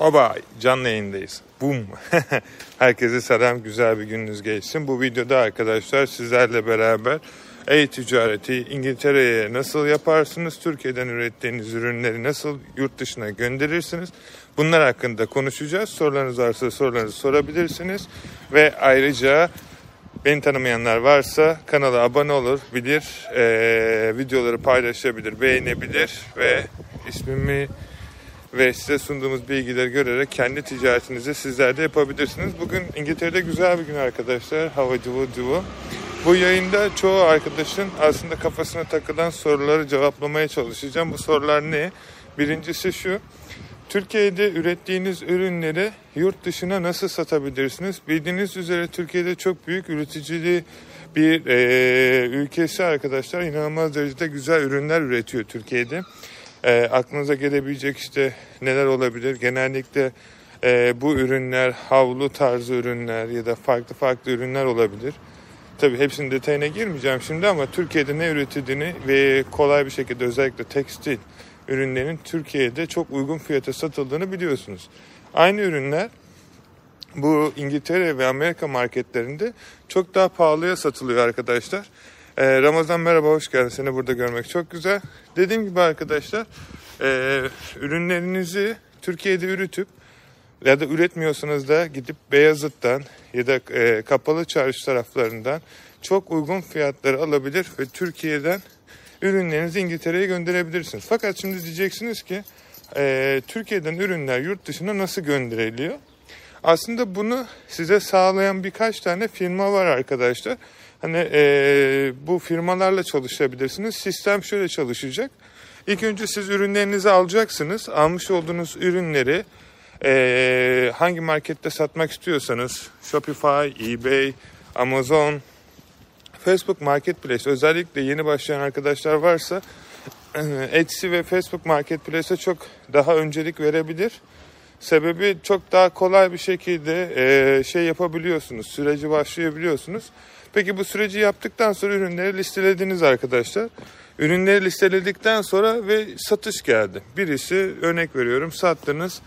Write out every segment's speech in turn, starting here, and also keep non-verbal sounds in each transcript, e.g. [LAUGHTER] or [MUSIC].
Oba canlı yayındayız. Boom. [LAUGHS] Herkese selam güzel bir gününüz geçsin. Bu videoda arkadaşlar sizlerle beraber e-ticareti İngiltere'ye nasıl yaparsınız? Türkiye'den ürettiğiniz ürünleri nasıl yurt dışına gönderirsiniz? Bunlar hakkında konuşacağız. Sorularınız varsa sorularınızı sorabilirsiniz. Ve ayrıca Beni tanımayanlar varsa kanala abone olur, bilir, ee, videoları paylaşabilir, beğenebilir ve ismimi ve size sunduğumuz bilgileri görerek kendi ticaretinizi sizler de yapabilirsiniz. Bugün İngiltere'de güzel bir gün arkadaşlar. Hava cıvı cıvı. Bu yayında çoğu arkadaşın aslında kafasına takılan soruları cevaplamaya çalışacağım. Bu sorular ne? Birincisi şu. Türkiye'de ürettiğiniz ürünleri yurt dışına nasıl satabilirsiniz? Bildiğiniz üzere Türkiye'de çok büyük üreticili bir e, ülkesi arkadaşlar. İnanılmaz derecede güzel ürünler üretiyor Türkiye'de. E, aklınıza gelebilecek işte neler olabilir? Genellikle e, bu ürünler havlu tarzı ürünler ya da farklı farklı ürünler olabilir. Tabii hepsinin detayına girmeyeceğim şimdi ama Türkiye'de ne üretildiğini ve kolay bir şekilde özellikle tekstil ürünlerin Türkiye'de çok uygun fiyata satıldığını biliyorsunuz. Aynı ürünler bu İngiltere ve Amerika marketlerinde çok daha pahalıya satılıyor arkadaşlar. Ee, Ramazan merhaba hoş geldin seni burada görmek çok güzel. Dediğim gibi arkadaşlar e, ürünlerinizi Türkiye'de üretip ya da üretmiyorsanız da gidip Beyazıt'tan ya da e, kapalı çarşı taraflarından çok uygun fiyatları alabilir ve Türkiye'den ürünlerinizi İngiltere'ye gönderebilirsiniz. Fakat şimdi diyeceksiniz ki e, Türkiye'den ürünler yurt dışına nasıl gönderiliyor? Aslında bunu size sağlayan birkaç tane firma var arkadaşlar. Hani e, bu firmalarla çalışabilirsiniz. Sistem şöyle çalışacak. İlk önce siz ürünlerinizi alacaksınız. Almış olduğunuz ürünleri e, hangi markette satmak istiyorsanız Shopify, eBay, Amazon, Facebook Marketplace özellikle yeni başlayan arkadaşlar varsa Etsy ve Facebook Marketplace'e çok daha öncelik verebilir. Sebebi çok daha kolay bir şekilde e, şey yapabiliyorsunuz, süreci başlayabiliyorsunuz. Peki bu süreci yaptıktan sonra ürünleri listelediniz arkadaşlar. Ürünleri listeledikten sonra ve satış geldi. Birisi örnek veriyorum sattınız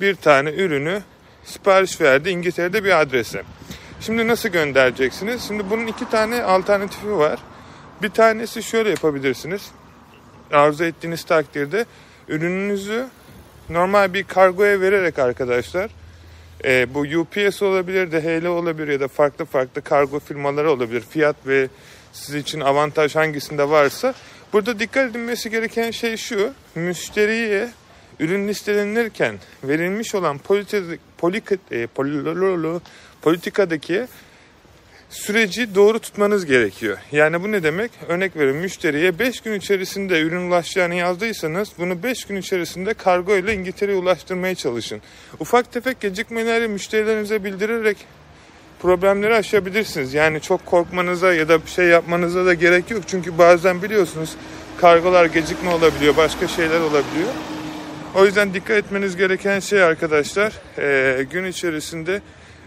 bir tane ürünü sipariş verdi İngiltere'de bir adrese. Şimdi nasıl göndereceksiniz? Şimdi bunun iki tane alternatifi var. Bir tanesi şöyle yapabilirsiniz. Arzu ettiğiniz takdirde ürününüzü normal bir kargoya vererek arkadaşlar e, bu UPS olabilir, DHL olabilir ya da farklı farklı kargo firmaları olabilir. Fiyat ve siz için avantaj hangisinde varsa. Burada dikkat edilmesi gereken şey şu. Müşteriye ürün listelenirken verilmiş olan politik, politik, e, politikadaki süreci doğru tutmanız gerekiyor. Yani bu ne demek? Örnek verin müşteriye 5 gün içerisinde ürün ulaşacağını yazdıysanız bunu 5 gün içerisinde kargo ile İngiltere'ye ulaştırmaya çalışın. Ufak tefek gecikmeleri müşterilerinize bildirerek problemleri aşabilirsiniz. Yani çok korkmanıza ya da bir şey yapmanıza da gerek yok. Çünkü bazen biliyorsunuz kargolar gecikme olabiliyor, başka şeyler olabiliyor. O yüzden dikkat etmeniz gereken şey arkadaşlar gün içerisinde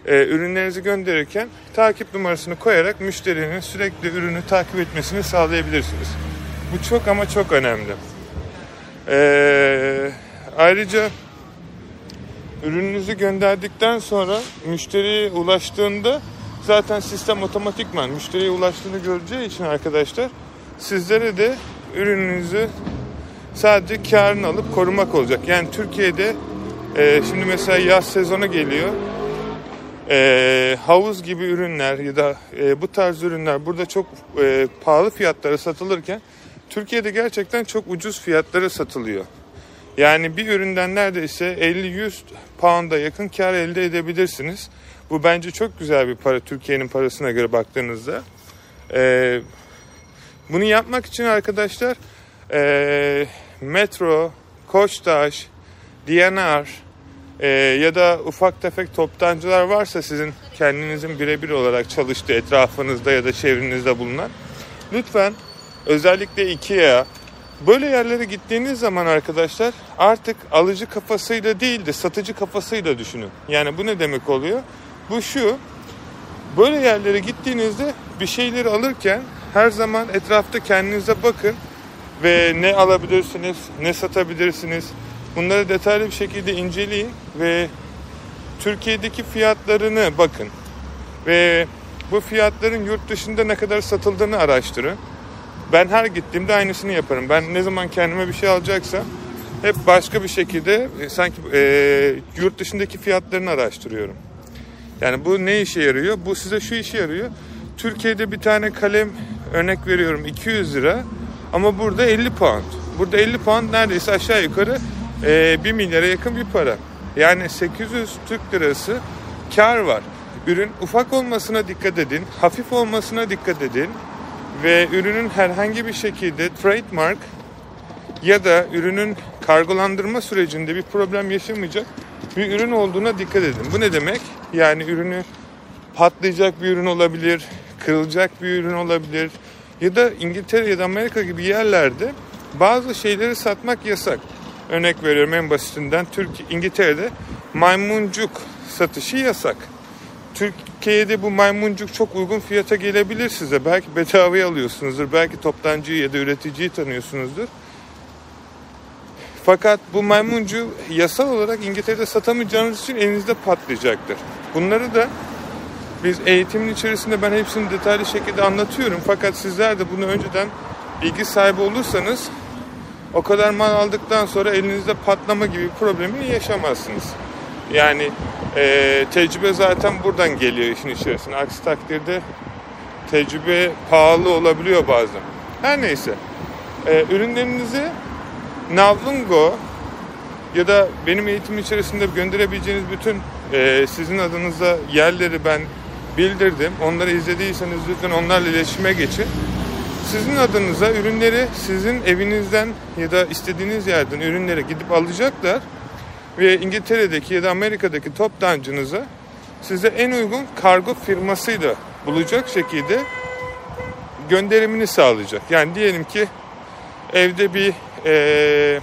e, ürünlerinizi gönderirken takip numarasını koyarak müşterinin sürekli ürünü takip etmesini sağlayabilirsiniz. Bu çok ama çok önemli. E, ayrıca ürününüzü gönderdikten sonra müşteriye ulaştığında zaten sistem otomatikman müşteriye ulaştığını göreceği için arkadaşlar sizlere de ürününüzü sadece karını alıp korumak olacak. Yani Türkiye'de e, şimdi mesela yaz sezonu geliyor. E, havuz gibi ürünler ya da e, bu tarz ürünler burada çok e, pahalı fiyatlara satılırken Türkiye'de gerçekten çok ucuz fiyatlara satılıyor. Yani bir üründen neredeyse 50-100 pound'a yakın kar elde edebilirsiniz. Bu bence çok güzel bir para Türkiye'nin parasına göre baktığınızda. Ee, bunu yapmak için arkadaşlar e, Metro, Koçtaş, DNR e, ya da ufak tefek toptancılar varsa sizin kendinizin birebir olarak çalıştığı etrafınızda ya da çevrenizde bulunan lütfen özellikle Ikea böyle yerlere gittiğiniz zaman arkadaşlar artık alıcı kafasıyla değil de satıcı kafasıyla düşünün. Yani bu ne demek oluyor? Bu şu böyle yerlere gittiğinizde bir şeyleri alırken her zaman etrafta kendinize bakın ve ne alabilirsiniz, ne satabilirsiniz, Bunları detaylı bir şekilde inceleyin ve Türkiye'deki fiyatlarını bakın. Ve bu fiyatların yurt dışında ne kadar satıldığını araştırın. Ben her gittiğimde aynısını yaparım. Ben ne zaman kendime bir şey alacaksam hep başka bir şekilde e, sanki e, yurt dışındaki fiyatlarını araştırıyorum. Yani bu ne işe yarıyor? Bu size şu işe yarıyor. Türkiye'de bir tane kalem örnek veriyorum 200 lira ama burada 50 pound. Burada 50 pound neredeyse aşağı yukarı e, 1 milyara yakın bir para. Yani 800 Türk lirası kar var. Ürün ufak olmasına dikkat edin, hafif olmasına dikkat edin ve ürünün herhangi bir şekilde trademark ya da ürünün kargolandırma sürecinde bir problem yaşamayacak bir ürün olduğuna dikkat edin. Bu ne demek? Yani ürünü patlayacak bir ürün olabilir, kırılacak bir ürün olabilir ya da İngiltere ya da Amerika gibi yerlerde bazı şeyleri satmak yasak. Örnek veriyorum en basitinden Türkiye, İngiltere'de maymuncuk satışı yasak. Türkiye'de bu maymuncuk çok uygun fiyata gelebilir size. Belki bedavaya alıyorsunuzdur. Belki toptancıyı ya da üreticiyi tanıyorsunuzdur. Fakat bu maymuncu yasal olarak İngiltere'de satamayacağınız için elinizde patlayacaktır. Bunları da biz eğitimin içerisinde ben hepsini detaylı şekilde anlatıyorum. Fakat sizler de bunu önceden bilgi sahibi olursanız o kadar mal aldıktan sonra elinizde patlama gibi bir problemini yaşamazsınız. Yani e, tecrübe zaten buradan geliyor işin içerisine. Aksi takdirde tecrübe pahalı olabiliyor bazen. Her neyse. E, ürünlerinizi Navlungo ya da benim eğitim içerisinde gönderebileceğiniz bütün e, sizin adınıza yerleri ben bildirdim. Onları izlediyseniz lütfen onlarla iletişime geçin. Sizin adınıza ürünleri sizin evinizden ya da istediğiniz yerden ürünleri gidip alacaklar ve İngiltere'deki ya da Amerika'daki toptancınıza size en uygun kargo firmasıyla bulacak şekilde gönderimini sağlayacak. Yani diyelim ki evde bir ee,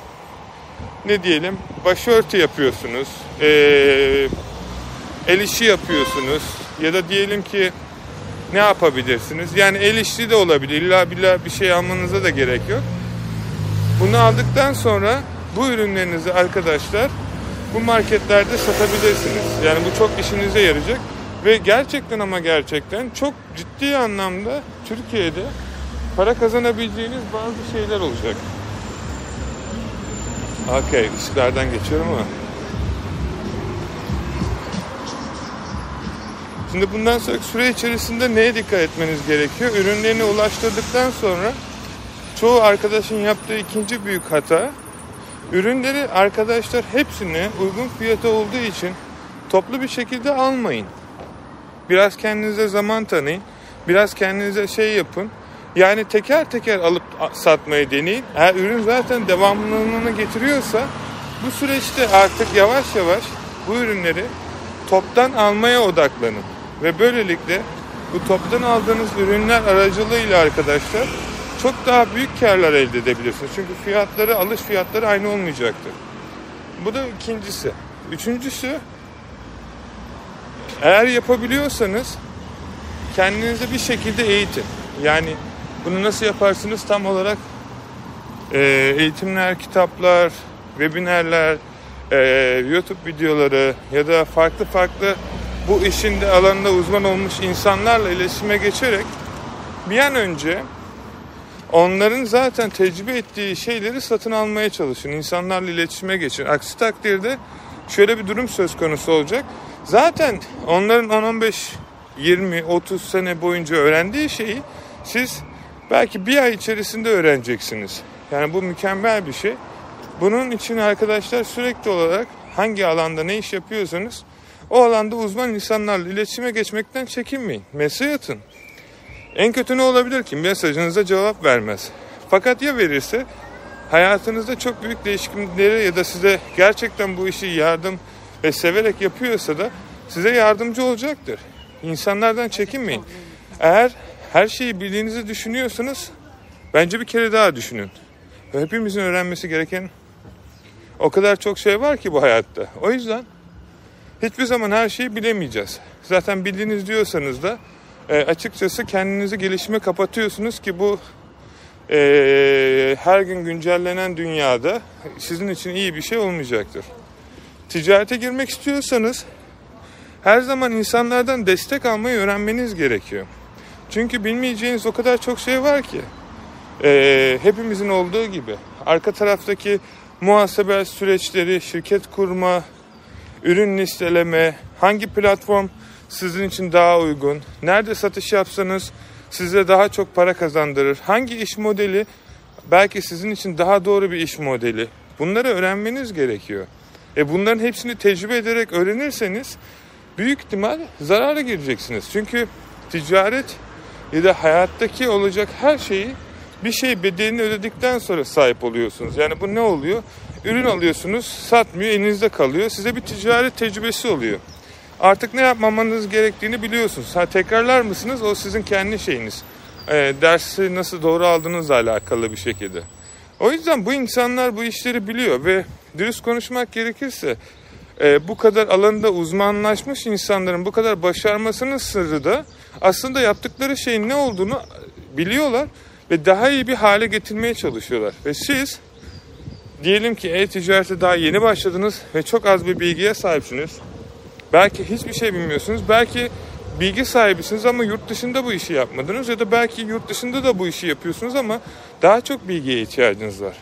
ne diyelim başörtü yapıyorsunuz, ee, el işi yapıyorsunuz ya da diyelim ki ne yapabilirsiniz? Yani el işi de olabilir. İlla bir şey almanıza da gerek yok. Bunu aldıktan sonra bu ürünlerinizi arkadaşlar bu marketlerde satabilirsiniz. Yani bu çok işinize yarayacak. Ve gerçekten ama gerçekten çok ciddi anlamda Türkiye'de para kazanabileceğiniz bazı şeyler olacak. Okey, ışıklardan geçiyorum ama. Şimdi bundan sonra süre içerisinde neye dikkat etmeniz gerekiyor? Ürünlerini ulaştırdıktan sonra çoğu arkadaşın yaptığı ikinci büyük hata ürünleri arkadaşlar hepsini uygun fiyata olduğu için toplu bir şekilde almayın. Biraz kendinize zaman tanıyın. Biraz kendinize şey yapın. Yani teker teker alıp satmayı deneyin. Eğer ürün zaten devamlılığını getiriyorsa bu süreçte artık yavaş yavaş bu ürünleri toptan almaya odaklanın. Ve böylelikle bu toptan aldığınız ürünler aracılığıyla arkadaşlar çok daha büyük karlar elde edebilirsiniz. Çünkü fiyatları, alış fiyatları aynı olmayacaktır. Bu da ikincisi. Üçüncüsü eğer yapabiliyorsanız kendinizi bir şekilde eğitin. Yani bunu nasıl yaparsınız tam olarak e, eğitimler, kitaplar, webinerler, e, YouTube videoları ya da farklı farklı bu işin de alanında uzman olmuş insanlarla iletişime geçerek bir an önce onların zaten tecrübe ettiği şeyleri satın almaya çalışın. İnsanlarla iletişime geçin. Aksi takdirde şöyle bir durum söz konusu olacak. Zaten onların 10-15, 20, 30 sene boyunca öğrendiği şeyi siz belki bir ay içerisinde öğreneceksiniz. Yani bu mükemmel bir şey. Bunun için arkadaşlar sürekli olarak hangi alanda ne iş yapıyorsanız o alanda uzman insanlarla iletişime geçmekten çekinmeyin. Mesaj atın. En kötü ne olabilir ki? Mesajınıza cevap vermez. Fakat ya verirse hayatınızda çok büyük değişikliklere ya da size gerçekten bu işi yardım ve severek yapıyorsa da size yardımcı olacaktır. İnsanlardan çekinmeyin. Eğer her şeyi bildiğinizi düşünüyorsanız bence bir kere daha düşünün. Hepimizin öğrenmesi gereken o kadar çok şey var ki bu hayatta. O yüzden hiçbir zaman her şeyi bilemeyeceğiz. Zaten bildiğiniz diyorsanız da e, açıkçası kendinizi gelişime kapatıyorsunuz ki bu e, her gün güncellenen dünyada sizin için iyi bir şey olmayacaktır. Ticarete girmek istiyorsanız her zaman insanlardan destek almayı öğrenmeniz gerekiyor. Çünkü bilmeyeceğiniz o kadar çok şey var ki. E, hepimizin olduğu gibi. Arka taraftaki muhasebe süreçleri, şirket kurma, ürün listeleme, hangi platform sizin için daha uygun, nerede satış yapsanız size daha çok para kazandırır, hangi iş modeli belki sizin için daha doğru bir iş modeli. Bunları öğrenmeniz gerekiyor. E bunların hepsini tecrübe ederek öğrenirseniz büyük ihtimal zarara gireceksiniz. Çünkü ticaret ya da hayattaki olacak her şeyi bir şey bedelini ödedikten sonra sahip oluyorsunuz. Yani bu ne oluyor? Ürün alıyorsunuz, satmıyor, elinizde kalıyor. Size bir ticaret tecrübesi oluyor. Artık ne yapmamanız gerektiğini biliyorsunuz. Ha tekrarlar mısınız? O sizin kendi şeyiniz. E, dersi nasıl doğru aldığınızla alakalı bir şekilde. O yüzden bu insanlar bu işleri biliyor ve dürüst konuşmak gerekirse e, bu kadar alanda uzmanlaşmış insanların bu kadar başarmasının sırrı da aslında yaptıkları şeyin ne olduğunu biliyorlar ve daha iyi bir hale getirmeye çalışıyorlar. Ve siz diyelim ki e-ticarete daha yeni başladınız ve çok az bir bilgiye sahipsiniz. Belki hiçbir şey bilmiyorsunuz. Belki bilgi sahibisiniz ama yurt dışında bu işi yapmadınız ya da belki yurt dışında da bu işi yapıyorsunuz ama daha çok bilgiye ihtiyacınız var.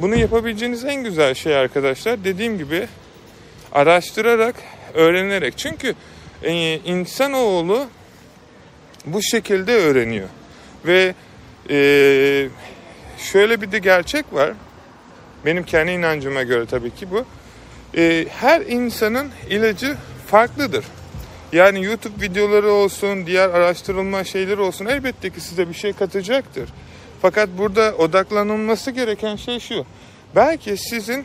Bunu yapabileceğiniz en güzel şey arkadaşlar dediğim gibi araştırarak, öğrenerek. Çünkü e, insanoğlu bu şekilde öğreniyor. Ve e, şöyle bir de gerçek var. Benim kendi inancıma göre tabii ki bu. E, her insanın ilacı farklıdır. Yani YouTube videoları olsun, diğer araştırılma şeyleri olsun elbette ki size bir şey katacaktır. Fakat burada odaklanılması gereken şey şu. Belki sizin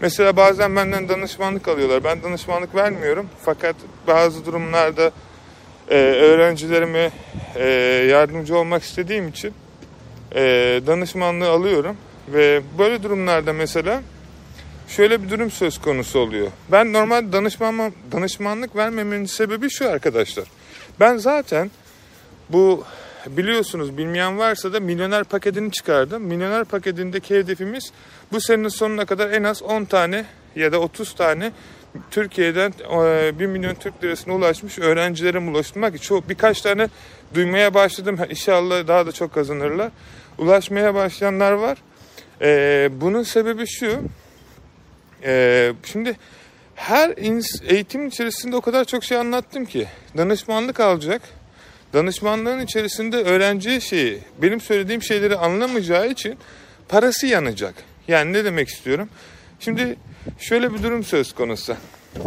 mesela bazen benden danışmanlık alıyorlar. Ben danışmanlık vermiyorum. Fakat bazı durumlarda e, öğrencilerime e, yardımcı olmak istediğim için e, danışmanlığı alıyorum. Ve böyle durumlarda mesela şöyle bir durum söz konusu oluyor. Ben normal danışman, danışmanlık vermemenin sebebi şu arkadaşlar. Ben zaten bu biliyorsunuz bilmeyen varsa da milyoner paketini çıkardım. Milyoner paketindeki hedefimiz bu senenin sonuna kadar en az 10 tane ya da 30 tane Türkiye'den 1 milyon Türk lirasına ulaşmış öğrencilerime ulaştırmak. Çok birkaç tane duymaya başladım. İnşallah daha da çok kazanırlar. Ulaşmaya başlayanlar var. Ee, bunun sebebi şu. Ee, şimdi her eğitim içerisinde o kadar çok şey anlattım ki. Danışmanlık alacak. Danışmanlığın içerisinde öğrenciye şeyi, benim söylediğim şeyleri anlamayacağı için parası yanacak. Yani ne demek istiyorum? Şimdi şöyle bir durum söz konusu.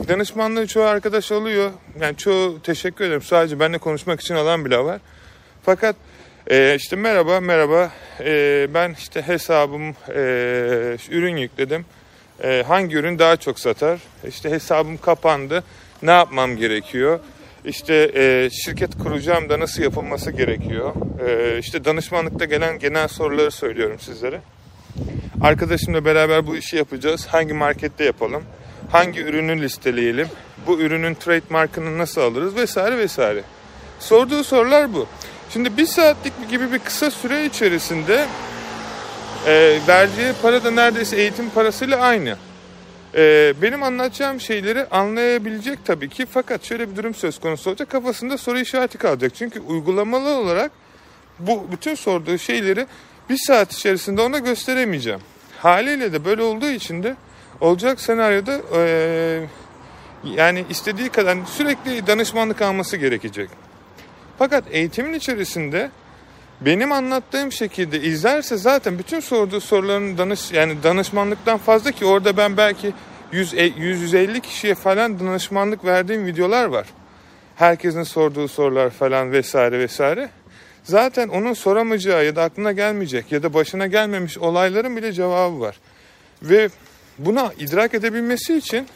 Danışmanlığı çoğu arkadaş alıyor. Yani çoğu teşekkür ederim. Sadece benimle konuşmak için alan bile var. Fakat e, işte merhaba merhaba e, ben işte hesabım e, ürün yükledim. E, hangi ürün daha çok satar? İşte hesabım kapandı. Ne yapmam gerekiyor? İşte e, şirket kuracağım da nasıl yapılması gerekiyor? E, işte danışmanlıkta gelen genel soruları söylüyorum sizlere. Arkadaşımla beraber bu işi yapacağız. Hangi markette yapalım? Hangi ürünü listeleyelim? Bu ürünün trademarkını nasıl alırız? Vesaire vesaire. Sorduğu sorular bu. Şimdi bir saatlik gibi bir kısa süre içerisinde e, verdiği para da neredeyse eğitim parasıyla aynı. E, benim anlatacağım şeyleri anlayabilecek tabii ki fakat şöyle bir durum söz konusu olacak kafasında soru işareti kalacak. Çünkü uygulamalı olarak bu bütün sorduğu şeyleri bir saat içerisinde ona gösteremeyeceğim. Haliyle de böyle olduğu için de olacak senaryoda e, yani istediği kadar sürekli danışmanlık alması gerekecek. Fakat eğitimin içerisinde benim anlattığım şekilde izlerse zaten bütün sorduğu soruların danış yani danışmanlıktan fazla ki orada ben belki 100 150 kişiye falan danışmanlık verdiğim videolar var. Herkesin sorduğu sorular falan vesaire vesaire. Zaten onun soramayacağı ya da aklına gelmeyecek ya da başına gelmemiş olayların bile cevabı var. Ve buna idrak edebilmesi için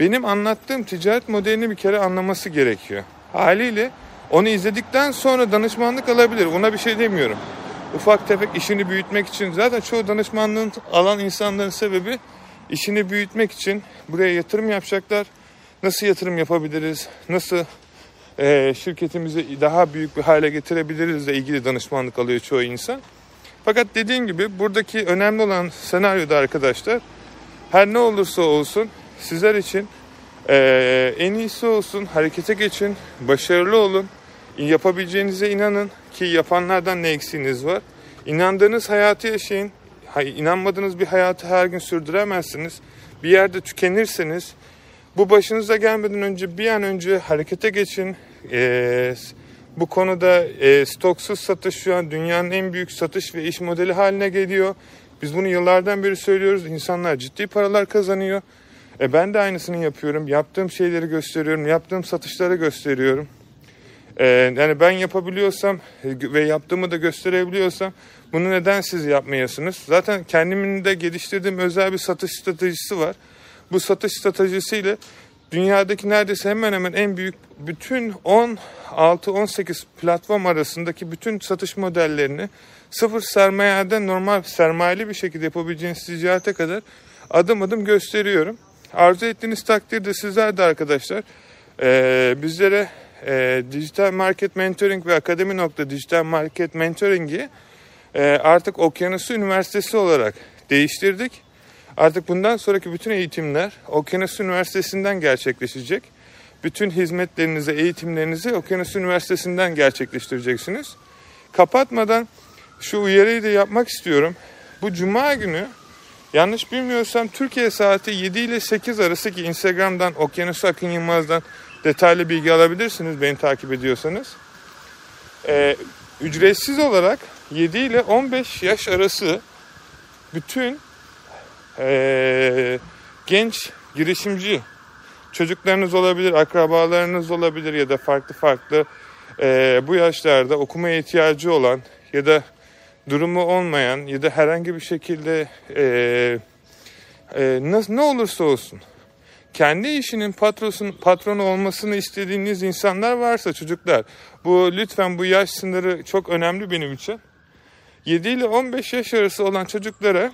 benim anlattığım ticaret modelini bir kere anlaması gerekiyor. Haliyle onu izledikten sonra danışmanlık alabilir. Ona bir şey demiyorum. Ufak tefek işini büyütmek için zaten çoğu danışmanlığın alan insanların sebebi işini büyütmek için buraya yatırım yapacaklar. Nasıl yatırım yapabiliriz? Nasıl e, şirketimizi daha büyük bir hale getirebiliriz de ilgili danışmanlık alıyor çoğu insan. Fakat dediğim gibi buradaki önemli olan senaryoda arkadaşlar her ne olursa olsun sizler için eee, en iyisi olsun, harekete geçin, başarılı olun, yapabileceğinize inanın ki yapanlardan ne eksiğiniz var. İnandığınız hayatı yaşayın. İnanmadığınız bir hayatı her gün sürdüremezsiniz. Bir yerde tükenirseniz bu başınıza gelmeden önce bir an önce harekete geçin. Ee, bu konuda e, stoksuz satış şu an dünyanın en büyük satış ve iş modeli haline geliyor. Biz bunu yıllardan beri söylüyoruz. İnsanlar ciddi paralar kazanıyor. E, ben de aynısını yapıyorum. Yaptığım şeyleri gösteriyorum. Yaptığım satışları gösteriyorum. Ee, yani ben yapabiliyorsam e, ve yaptığımı da gösterebiliyorsam bunu neden siz yapmayasınız? Zaten kendimin de geliştirdiğim özel bir satış stratejisi var. Bu satış stratejisiyle dünyadaki neredeyse hemen hemen en büyük bütün 16-18 platform arasındaki bütün satış modellerini sıfır sermayeden normal sermayeli bir şekilde yapabileceğiniz ticarete kadar adım adım gösteriyorum. Arzu ettiğiniz takdirde sizler de arkadaşlar e, bizlere e, dijital market mentoring ve akademi nokta dijital market mentoring'i e, artık Okyanusu Üniversitesi olarak değiştirdik. Artık bundan sonraki bütün eğitimler Okyanusu Üniversitesi'nden gerçekleşecek. Bütün hizmetlerinizi, eğitimlerinizi Okyanus Üniversitesi'nden gerçekleştireceksiniz. Kapatmadan şu uyarıyı da yapmak istiyorum. Bu cuma günü yanlış bilmiyorsam Türkiye saati 7 ile 8 arası ki Instagram'dan Okyanus Akın Yılmaz'dan detaylı bilgi alabilirsiniz beni takip ediyorsanız. Ee, ücretsiz olarak 7 ile 15 yaş arası bütün ee, genç girişimci çocuklarınız olabilir, akrabalarınız olabilir ya da farklı farklı ee, bu yaşlarda okumaya ihtiyacı olan ya da durumu olmayan ya da herhangi bir şekilde ee, ee, nasıl, ne olursa olsun kendi işinin patrosun, patronu olmasını istediğiniz insanlar varsa çocuklar bu lütfen bu yaş sınırı çok önemli benim için. 7 ile 15 yaş arası olan çocuklara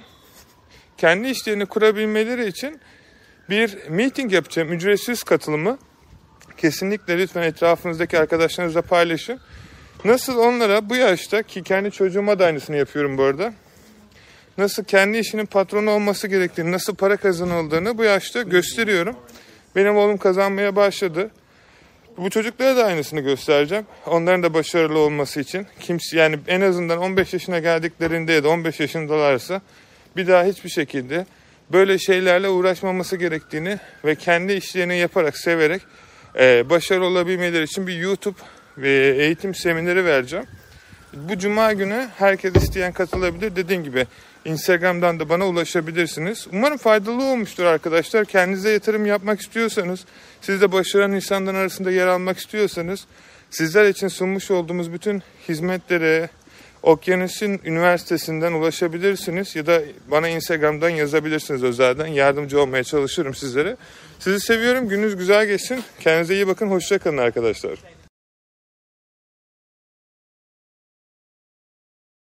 kendi işlerini kurabilmeleri için bir meeting yapacağım. Ücretsiz katılımı. Kesinlikle lütfen etrafınızdaki arkadaşlarınızla paylaşın. Nasıl onlara bu yaşta ki kendi çocuğuma da aynısını yapıyorum bu arada. Nasıl kendi işinin patronu olması gerektiğini, nasıl para kazanıldığını bu yaşta gösteriyorum. Benim oğlum kazanmaya başladı. Bu çocuklara da aynısını göstereceğim. Onların da başarılı olması için. Kimse yani en azından 15 yaşına geldiklerinde ya da 15 yaşındalarsa bir daha hiçbir şekilde böyle şeylerle uğraşmaması gerektiğini ve kendi işlerini yaparak, severek e, başarılı olabilmeleri için bir YouTube ve eğitim semineri vereceğim. Bu cuma günü herkes isteyen katılabilir. Dediğim gibi Instagram'dan da bana ulaşabilirsiniz. Umarım faydalı olmuştur arkadaşlar. Kendinize yatırım yapmak istiyorsanız, siz de başaran insanların arasında yer almak istiyorsanız, sizler için sunmuş olduğumuz bütün hizmetlere Okyanus'un Üniversitesi'nden ulaşabilirsiniz ya da bana Instagram'dan yazabilirsiniz özelden. Yardımcı olmaya çalışırım sizlere. Sizi seviyorum. Gününüz güzel geçsin. Kendinize iyi bakın. Hoşça kalın arkadaşlar.